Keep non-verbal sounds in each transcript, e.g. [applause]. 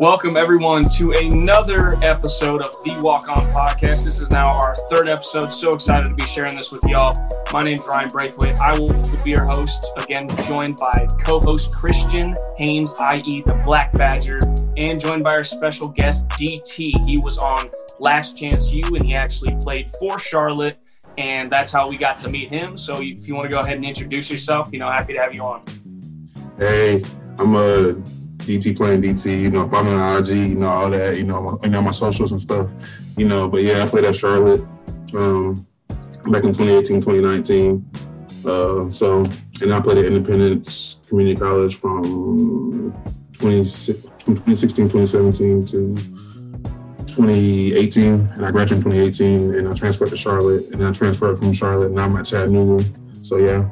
Welcome, everyone, to another episode of the Walk On Podcast. This is now our third episode. So excited to be sharing this with y'all. My name is Ryan Braithwaite. I will be your host, again, joined by co host Christian Haynes, i.e., the Black Badger, and joined by our special guest, DT. He was on Last Chance U, and he actually played for Charlotte, and that's how we got to meet him. So if you want to go ahead and introduce yourself, you know, happy to have you on. Hey, I'm a DT playing DT, you know, following on IG, you know, all that, you know, my, you know, my socials and stuff, you know. But yeah, I played at Charlotte um, back in 2018, 2019. Uh, so, and I played at Independence Community College from 20, from 2016, 2017 to 2018. And I graduated in 2018 and I transferred to Charlotte and I transferred from Charlotte and I'm at Chattanooga. So yeah,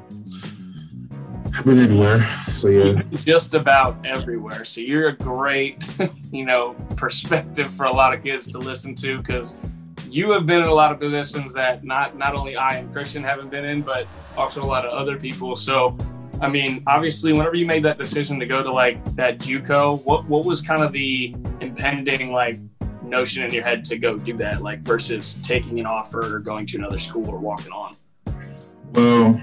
been everywhere. So yeah, [laughs] just about everywhere. So you're a great, [laughs] you know, perspective for a lot of kids to listen to because you have been in a lot of positions that not not only I and Christian haven't been in, but also a lot of other people. So, I mean, obviously, whenever you made that decision to go to like that JUCO, what what was kind of the impending like notion in your head to go do that, like versus taking an offer or going to another school or walking on? Well,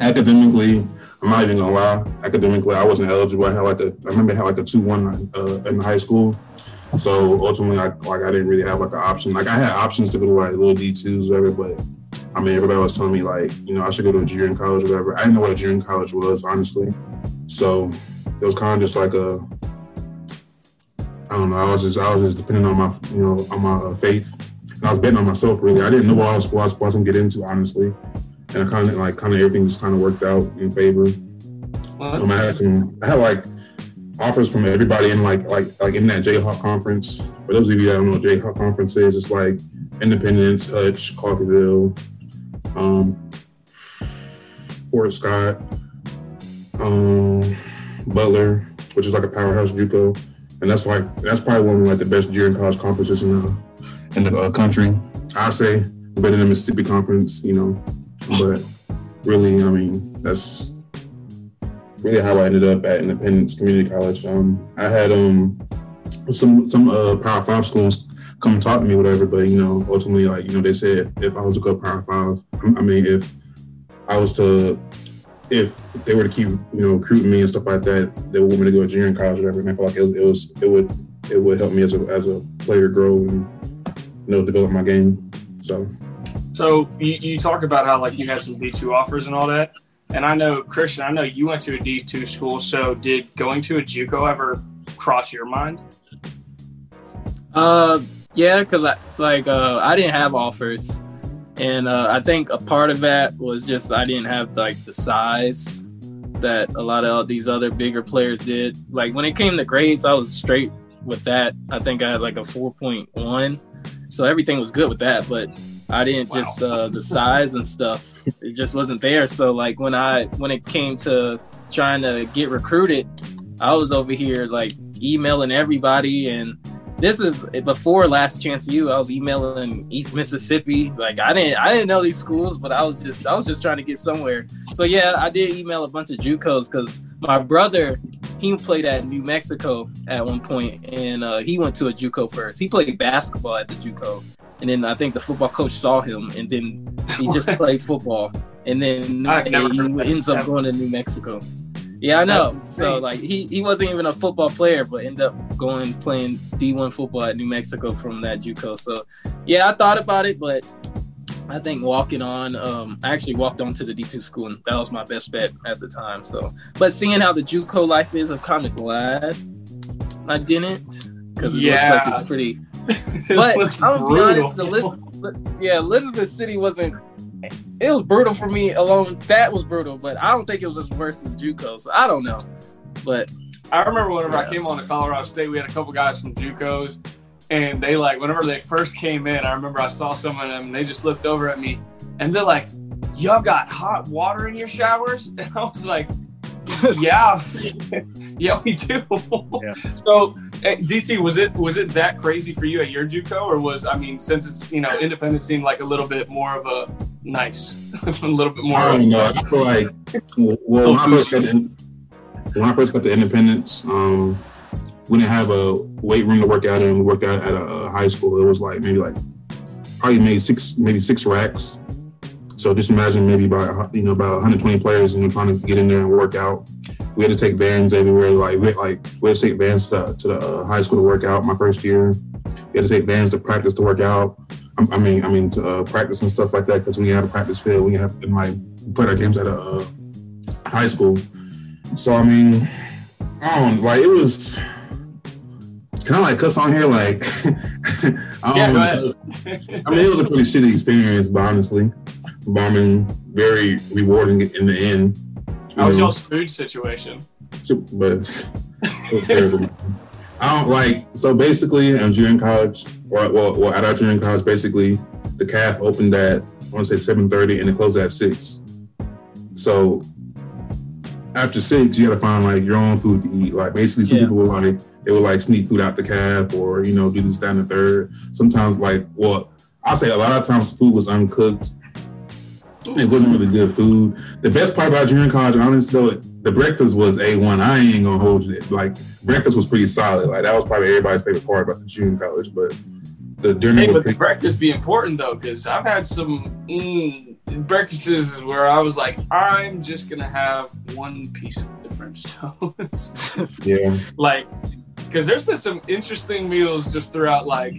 academically, I'm not even gonna lie. Academically, I wasn't eligible. I had like a, I remember I had like a two one uh, in high school. So ultimately, I, like I didn't really have like an option. Like I had options to go to like little D twos, whatever. But I mean, everybody was telling me like, you know, I should go to a junior college, or whatever. I didn't know what a junior college was, honestly. So it was kind of just like a, I don't know. I was just, I was just depending on my, you know, on my uh, faith, and I was betting on myself. Really, I didn't know what I was, what I was supposed to get into, honestly and I kind of like kind of everything just kind of worked out in favor. Um, I had some, I had like offers from everybody in like like like in that Jayhawk conference. For those of you that don't know what Jayhawk conference is, it's like Independence, Hutch, Coffeyville, um, Fort Scott, um, Butler, which is like a powerhouse JUCO, and that's like that's probably one of like the best junior college conferences in the in the uh, country. I say better than the Mississippi Conference, you know. But really, I mean, that's really how I ended up at Independence Community College. Um, I had um some some uh, Power Five schools come talk to me, whatever. But you know, ultimately, like you know, they said if, if I was to go Power Five, I mean, if I was to if they were to keep you know recruiting me and stuff like that, they would want me to go to junior college, or whatever. And I feel like it was, it was it would it would help me as a as a player grow and you know develop my game. So so you, you talk about how like you had some D two offers and all that, and I know Christian, I know you went to a D two school. So did going to a JUCO ever cross your mind? Uh, yeah, because I like uh I didn't have offers, and uh, I think a part of that was just I didn't have like the size that a lot of these other bigger players did. Like when it came to grades, I was straight with that. I think I had like a four point one, so everything was good with that. But I didn't wow. just uh, the size and stuff. It just wasn't there. So like when I when it came to trying to get recruited, I was over here like emailing everybody and this is before last chance U. I was emailing East Mississippi. Like I didn't I didn't know these schools, but I was just I was just trying to get somewhere. So yeah, I did email a bunch of JUCOs because my brother he played at New Mexico at one point, and uh, he went to a JUCO first. He played basketball at the JUCO, and then I think the football coach saw him, and then he just [laughs] played football, and then he ends up going to New Mexico. Yeah, I know. So like he, he wasn't even a football player, but ended up going playing D1 football at New Mexico from that JUCO. So yeah, I thought about it, but I think walking on, um, I actually walked on to the D2 school, and that was my best bet at the time. So, but seeing how the JUCO life is, I'm kind of glad I didn't because it yeah. looks like it's pretty but I'm be honest, Elizabeth, yeah, Elizabeth City wasn't. It was brutal for me alone. That was brutal, but I don't think it was as worse as JUCO. So I don't know, but I remember whenever yeah. I came on to Colorado State, we had a couple guys from JUCOs, and they like whenever they first came in, I remember I saw some of them. They just looked over at me, and they're like, "Y'all got hot water in your showers?" [laughs] And I was like, [laughs] "Yeah, [laughs] yeah, we do." [laughs] Yeah. So DT, was it was it that crazy for you at your JUCO, or was I mean, since it's you know independent seemed like a little bit more of a nice, a little bit more. I don't know. I feel like well, when I first got to, when I first got to Independence, um, we didn't have a weight room to work out in. We worked out at a high school. It was like maybe like probably maybe six maybe six racks. So just imagine maybe about you know about 120 players and you know, trying to get in there and work out. We had to take bands everywhere. Like we had, like we had to take bands to the, to the uh, high school to work out. My first year, we had to take bands to practice to work out. I, I mean, I mean to uh, practice and stuff like that because we had a practice field. We have and like put our games at a uh, high school. So I mean, I don't like it was kind of like cuss on here like [laughs] I don't Yeah, know. I mean, it was a pretty shitty experience, but honestly, bombing very rewarding in the end. You How was know, y'all's food situation? but [laughs] it was terrible. I don't like so basically in junior college, or well, well at our junior college, basically the caf opened at I want to say seven thirty and it closed at six. So after six, you got to find like your own food to eat. Like basically, some Yeah. people were like they would like sneak food out the caf or you know do this, that, and the third. Sometimes like well, I say a lot of times food was uncooked. It wasn't really good food. The best part about junior college, honestly, though, the breakfast was a one. I ain't gonna hold you. Like breakfast was pretty solid. Like that was probably everybody's favorite part about the junior college. But the dinner Hey, was but the breakfast be important though, because I've had some mm, breakfasts where I was like, I'm just gonna have one piece of the French toast. [laughs] Yeah, like, because there's been some interesting meals just throughout like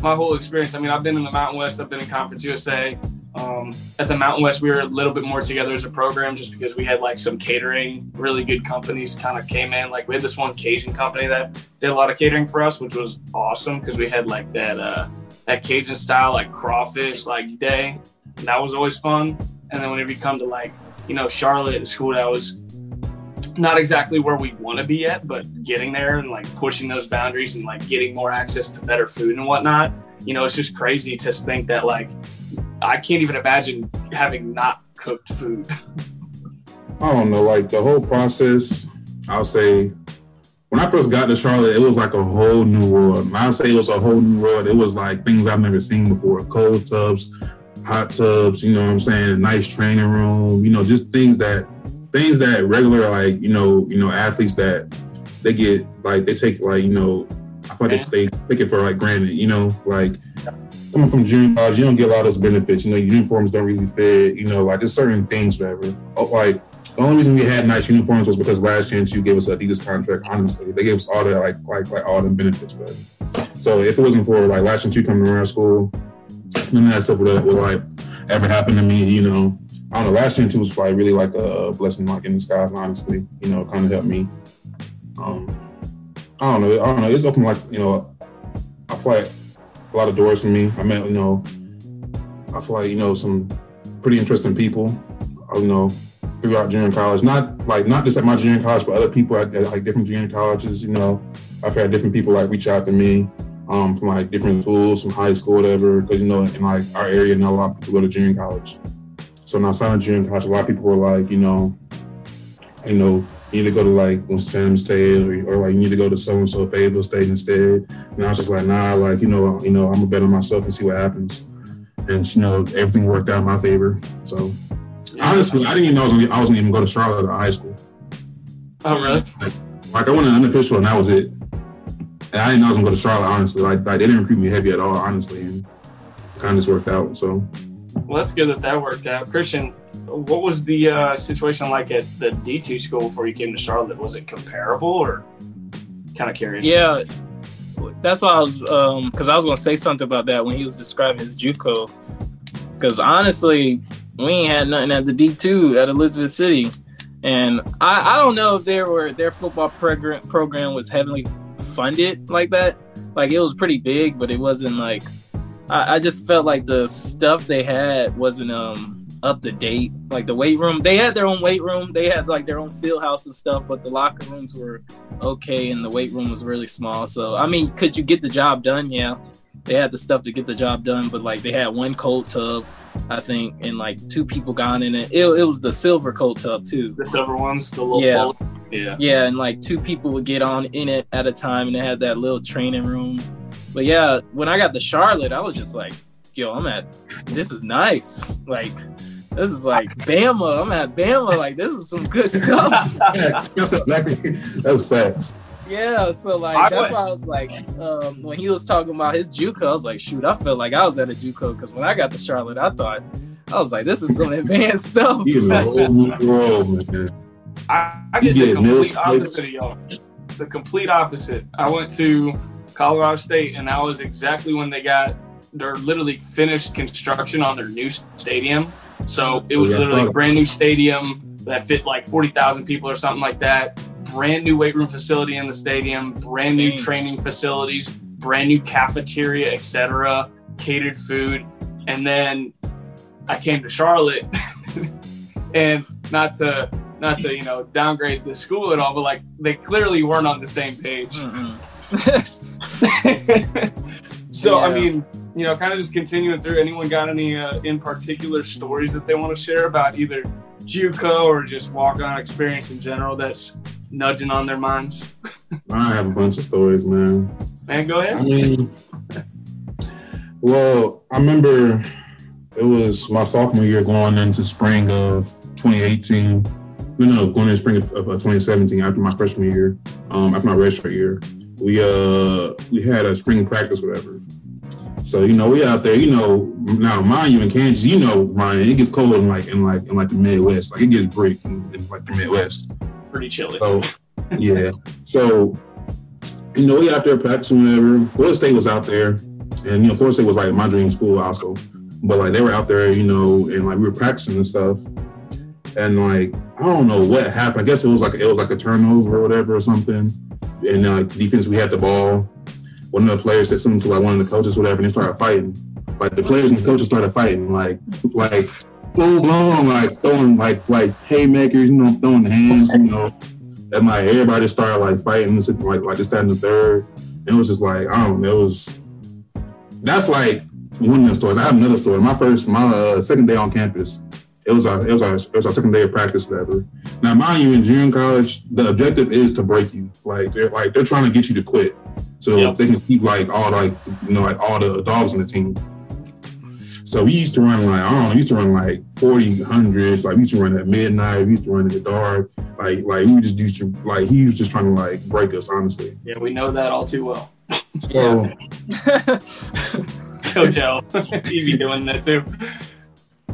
my whole experience. I mean, I've been in the Mountain West, I've been in Conference USA. Um, at the Mountain West, we were a little bit more together as a program just because we had like some catering, really good companies kind of came in. Like we had this one Cajun company that did a lot of catering for us, which was awesome because we had like that uh, that Cajun style like crawfish like day. And that was always fun. And then whenever you come to like you know Charlotte, a school that was not exactly where we want to be yet, but getting there and like pushing those boundaries and like getting more access to better food and whatnot. You know, it's just crazy to think that like I can't even imagine having not cooked food. I don't know. Like the whole process, I'll say. When I first got to Charlotte, it was like a whole new world. When I say it was a whole new world, it was like things I've never seen before. Cold tubs, hot tubs, you know what I'm saying? A nice training room, you know, just things that things that regular like, you know, you know, athletes that they get like they take like, you know, I feel like they, they take it for like granted, you know, like coming from junior college, you don't get a lot of those benefits. You know, uniforms don't really fit, you know, like there's certain things, whatever. Oh, like the only reason we had nice uniforms was because Last Chance U gave us Adidas contract. Honestly, they gave us all the like like like all the benefits. But so if it wasn't for like Last Chance U coming our school, none of that stuff would, would like ever happen to me. You know, I don't know. Last chance was like really like a blessing like in disguise. Honestly, you know, kind of helped me. Um, I don't know. I don't know. It's open like you know. I feel like a lot of doors for me. I met you know. I feel like you know some pretty interesting people. uh, You know, throughout junior college. Not like not just at my junior college, but other people at, at like different junior colleges. You know, I've had different people like reach out to me um, from like different schools, from high school, whatever. Because you know, in like our area, not a lot of people go to junior college. So now, signing junior college, a lot of people were like, you know, you know, you need to go to like Sam's State or, or like you need to go to so and so Fayetteville State instead. And I was just like, nah, like you know, you know, I'm gonna bet on myself and see what happens. And you know, everything worked out in my favor. So honestly, I didn't even know I was gonna, I was gonna even go to Charlotte at high school. Oh, really? Like I went an unofficial and that was it. And I didn't know I was gonna go to Charlotte. Honestly, like, like they didn't recruit me heavy at all. Honestly, and kind of just worked out. So Well, that's good that that worked out. Christian, what was the uh, situation like at the D2 school before you came to Charlotte? Was it comparable or kind of curious? Yeah, that's why I was um because I was gonna say something about that when he was describing his JUCO. Because honestly, we ain't had nothing at the D two at Elizabeth City, and I I don't know if there were their football program program was heavily funded like that. Like it was pretty big, but it wasn't like I, I just felt like the stuff they had wasn't um up to date. Like the weight room, they had their own weight room. They had like their own field house and stuff, but the locker rooms were okay and the weight room was really small. So I mean, could you get the job done? Yeah. They had the stuff to get the job done, but like they had one cold tub, I think, and like two people gone in it. It, it was the silver cold tub too. The silver ones, the little Yeah. Yeah. Yeah, and like two people would get on in it at a time, and they had that little training room. But yeah, when I got to Charlotte, I was just like, "Yo, I'm at. This is nice. Like, this is like Bama. I'm at Bama. Like, this is some good stuff." facts. That's exactly facts. Yeah, so like I that's went- why I was like, um, when he was talking about his JUCO, I was like, shoot, I felt like I was at a JUCO because when I got to Charlotte, I thought I was like, this is some [laughs] advanced stuff. You know, whole world, man. I, I You did the get complete opposite of y'all. The complete opposite. I went to Colorado State, and that was exactly when they got they're literally finished construction on their new stadium. So it oh, was Oh, yeah, literally a brand new stadium that fit like forty thousand people or something like that. Brand new weight room facility in the stadium. Brand new Dang. training facilities. Brand new cafeteria, etc. Catered food, and then I came to Charlotte, [laughs] and not to not to you know downgrade the school at all, but like they clearly weren't on the same page. Mm-mm. [laughs] [laughs] so I mean, you know, kind of just continuing through. Anyone got any uh, in particular stories that they want to share about either JUCO or just walk-on experience in general that's nudging on their minds? [laughs] I have a bunch of stories, man. Man, go ahead. I mean, well, I remember it was my sophomore year going into spring of 2018. No, no, going into spring of, of uh, 2017 after my freshman year, um, after my redshirt year. We uh we had a spring practice, whatever. So you know we out there. You know now, mind you, in Kansas, you know, Ryan, it gets cold in like in like in like the Midwest. Like it gets break in, in like the Midwest. Pretty chilly. So yeah. So you know, we out there practicing whatever. Florida State was out there. And you know, Florida State was like my dream school also. But like they were out there, you know, and like we were practicing and stuff. And like I don't know what happened. I guess it was like it was like a turnover or whatever or something. And uh, defense, we had the ball. One of the players said something to like one of the coaches, whatever, and they started fighting. Like the players and the coaches started fighting, like like full blown, like throwing like like haymakers, you know, throwing hands, you know and like everybody started like fighting like like just that in the third. It was just like I don't know. It was that's like one of the stories. I have another story. My first, my uh, second day on campus. It was our it was our it was our second day of practice, whatever. Now, mind you, in junior college, the objective is to break you. Like they're like they're trying to get you to quit, so Yep. they can keep like all like you know like all the dogs on the team. So we used to run like I don't know, we used to run like 40 hundreds. Like we used to run at midnight. We used to run in the dark. Like like we just used to like he was just trying to like break us, honestly. Yeah, we know that all too well. So Coach L, [laughs] [laughs] he be doing that too.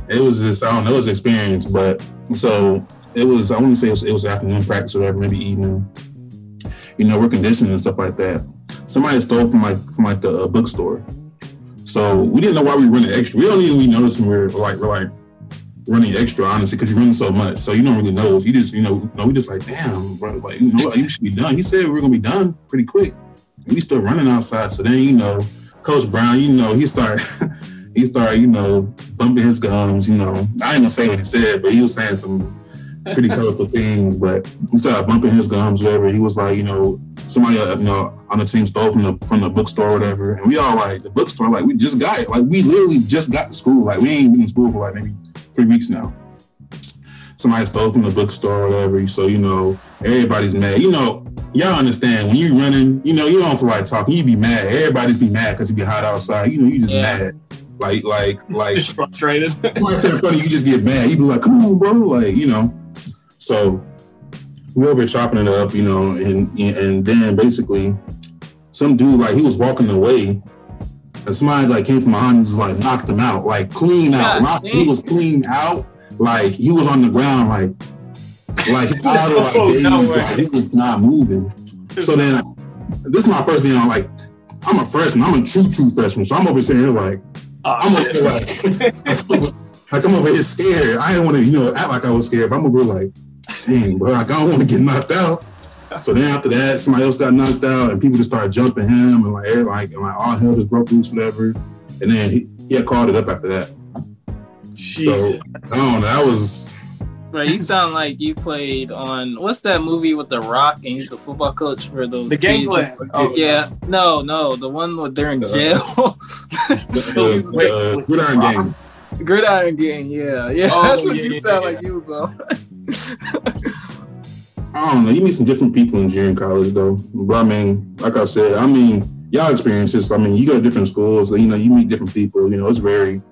it was just I don't know, it was experience, but so it was I want to say it was, it was afternoon practice or whatever, maybe evening. You know, we're conditioning and stuff like that. Somebody stole from like from like the uh, bookstore. So we didn't know why we were running extra. We don't even really notice when we're like we're like running extra, honestly, because you're running so much. So you don't really know. You just you know, no, we just like damn, bro, like you know, what, you should be done. He said we are gonna be done pretty quick. And we still running outside. So then you know, Coach Brown, you know, he started [laughs] he started, you know, bumping his gums, you know. I ain't gonna say what he said, but he was saying some pretty colorful things. But he started bumping his gums, whatever. He was like, you know, somebody uh, you know on the team stole from the from the bookstore, or whatever. And we all like the bookstore, like we just got it. Like we literally just got to school. Like we ain't been in school for like maybe three weeks now. Somebody stole from the bookstore or whatever. So, you know, everybody's mad. You know, y'all understand when you running, you know, you don't feel like talking, you be mad. Everybody's be mad because you be hot outside. You know, you just Yeah. mad. Like, like, [laughs] like Just frustrated. [laughs] right in front of you, you just get mad. You be like, come on, bro. Like, you know. So we over chopping it up, you know, and and then basically some dude like he was walking away and somebody like came from behind and just like knocked him out, like clean out. Not- he was clean out, like he was on the ground, like like he out of like [laughs] oh, days, no like he was not moving. So then this is my first day on like I'm a freshman, I'm a true true freshman. So I'm over here like Oh, I'm over here like, [laughs] [laughs] like I'm over here scared. I didn't want to, you know, act like I was scared, but I'm over like, dang, bro, like I don't want to get knocked out. So then after that, somebody else got knocked out, and people just started jumping him, and like, like, and like all hell just broke loose, whatever. And then he, he had called it up after that. Jesus. I don't know. That was Bro, you sound like you played on what's that movie with The Rock and he's the football coach for those The game plan. Oh yeah, no, no, the one where they're in jail. [laughs] the, Wait, the wait, Gridiron Gang. Gridiron Gang, yeah, yeah. Oh, That's what yeah, you yeah, sound yeah. like you was on. [laughs] I don't know. You meet some different people in junior college, though. But I mean, like I said, I mean, y'all experiences. I mean, you go to different schools. You know, you meet different people. You know, it's very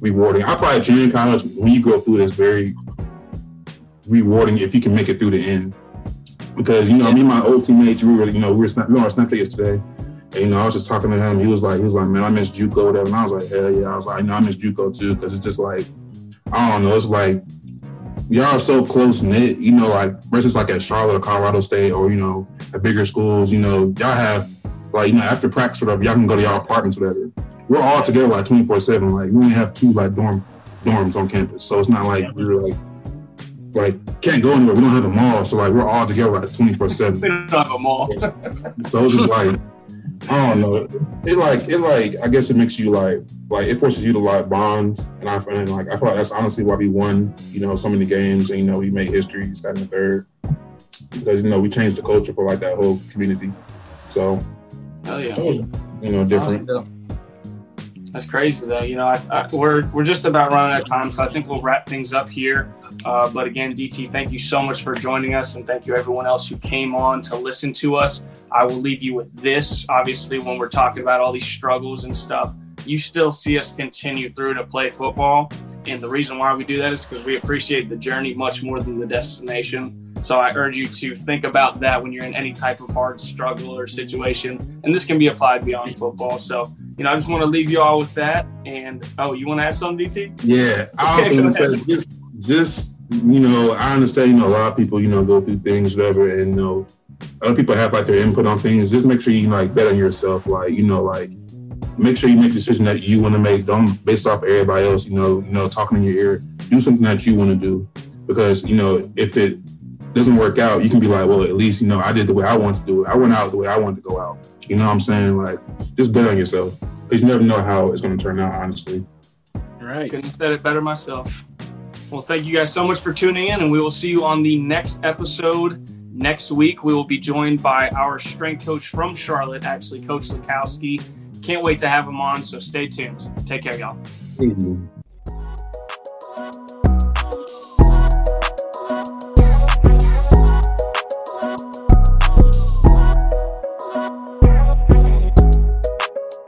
rewarding. I like junior college, when you go through it, it's very rewarding if you can make it through the end. because you know me and my old teammates we were you know we were snap, we were Snapchat yesterday. And, you know, I was just talking to him. He was like, he was like, man, I miss JUCO, whatever. And I was like, hell yeah. I was like, I know I miss JUCO too, because it's just like, I don't know. It's like y'all are so close knit. You know, like versus like at Charlotte or Colorado State or you know at bigger schools. You know, y'all have like you know after practice or whatever, y'all can go to y'all apartments, whatever. We're all together like twenty four seven. Like we only have two like dorm dorms on campus, so it's not like we're like like can't go anywhere. We don't have a mall, so like we're all together like twenty four seven. [laughs] We don't have a mall. so it's just like I don't know. It like it like I guess it makes you like like it forces you to like bond, and I and like I feel like that's honestly why we won. You know, so many games, and you know we made history, that and the third, because you know we changed the culture for like that whole community. So, oh yeah, you know, different. That's crazy though. You know, I, I, we're we're just about running out of time, so I think we'll wrap things up here. Uh, but again, DT, thank you so much for joining us, and thank you everyone else who came on to listen to us. I will leave you with this. Obviously, when we're talking about all these struggles and stuff, you still see us continue through to play football, and the reason why we do that is because we appreciate the journey much more than the destination. So I urge you to think about that when you're in any type of hard struggle or situation. And this can be applied beyond football. So, you know, I just want to leave you all with that. And oh, you want to add something, DT? Yeah. I also want to say just just you know, I understand, you know, a lot of people, you know, go through things, whatever, and you know, other people have like their input on things. Just make sure you like bet on yourself. Like, you know, like make sure you make a decision that you want to make. Don't based off everybody else, you know, you know, talking in your ear. Do something that you want to do. Because, you know, if it doesn't work out, you can be like, well, at least, you know, I did the way I wanted to do it. I went out the way I wanted to go out. You know what I'm saying? Like, just bet on yourself. Because you never know how it's going to turn out, honestly. Right. Couldn't have said it better myself. Well, thank you guys so much for tuning in, and we will see you on the next episode next week. We will be joined by our strength coach from Charlotte, actually, Coach Lukowski. Can't wait to have him on, so stay tuned. Take care, y'all.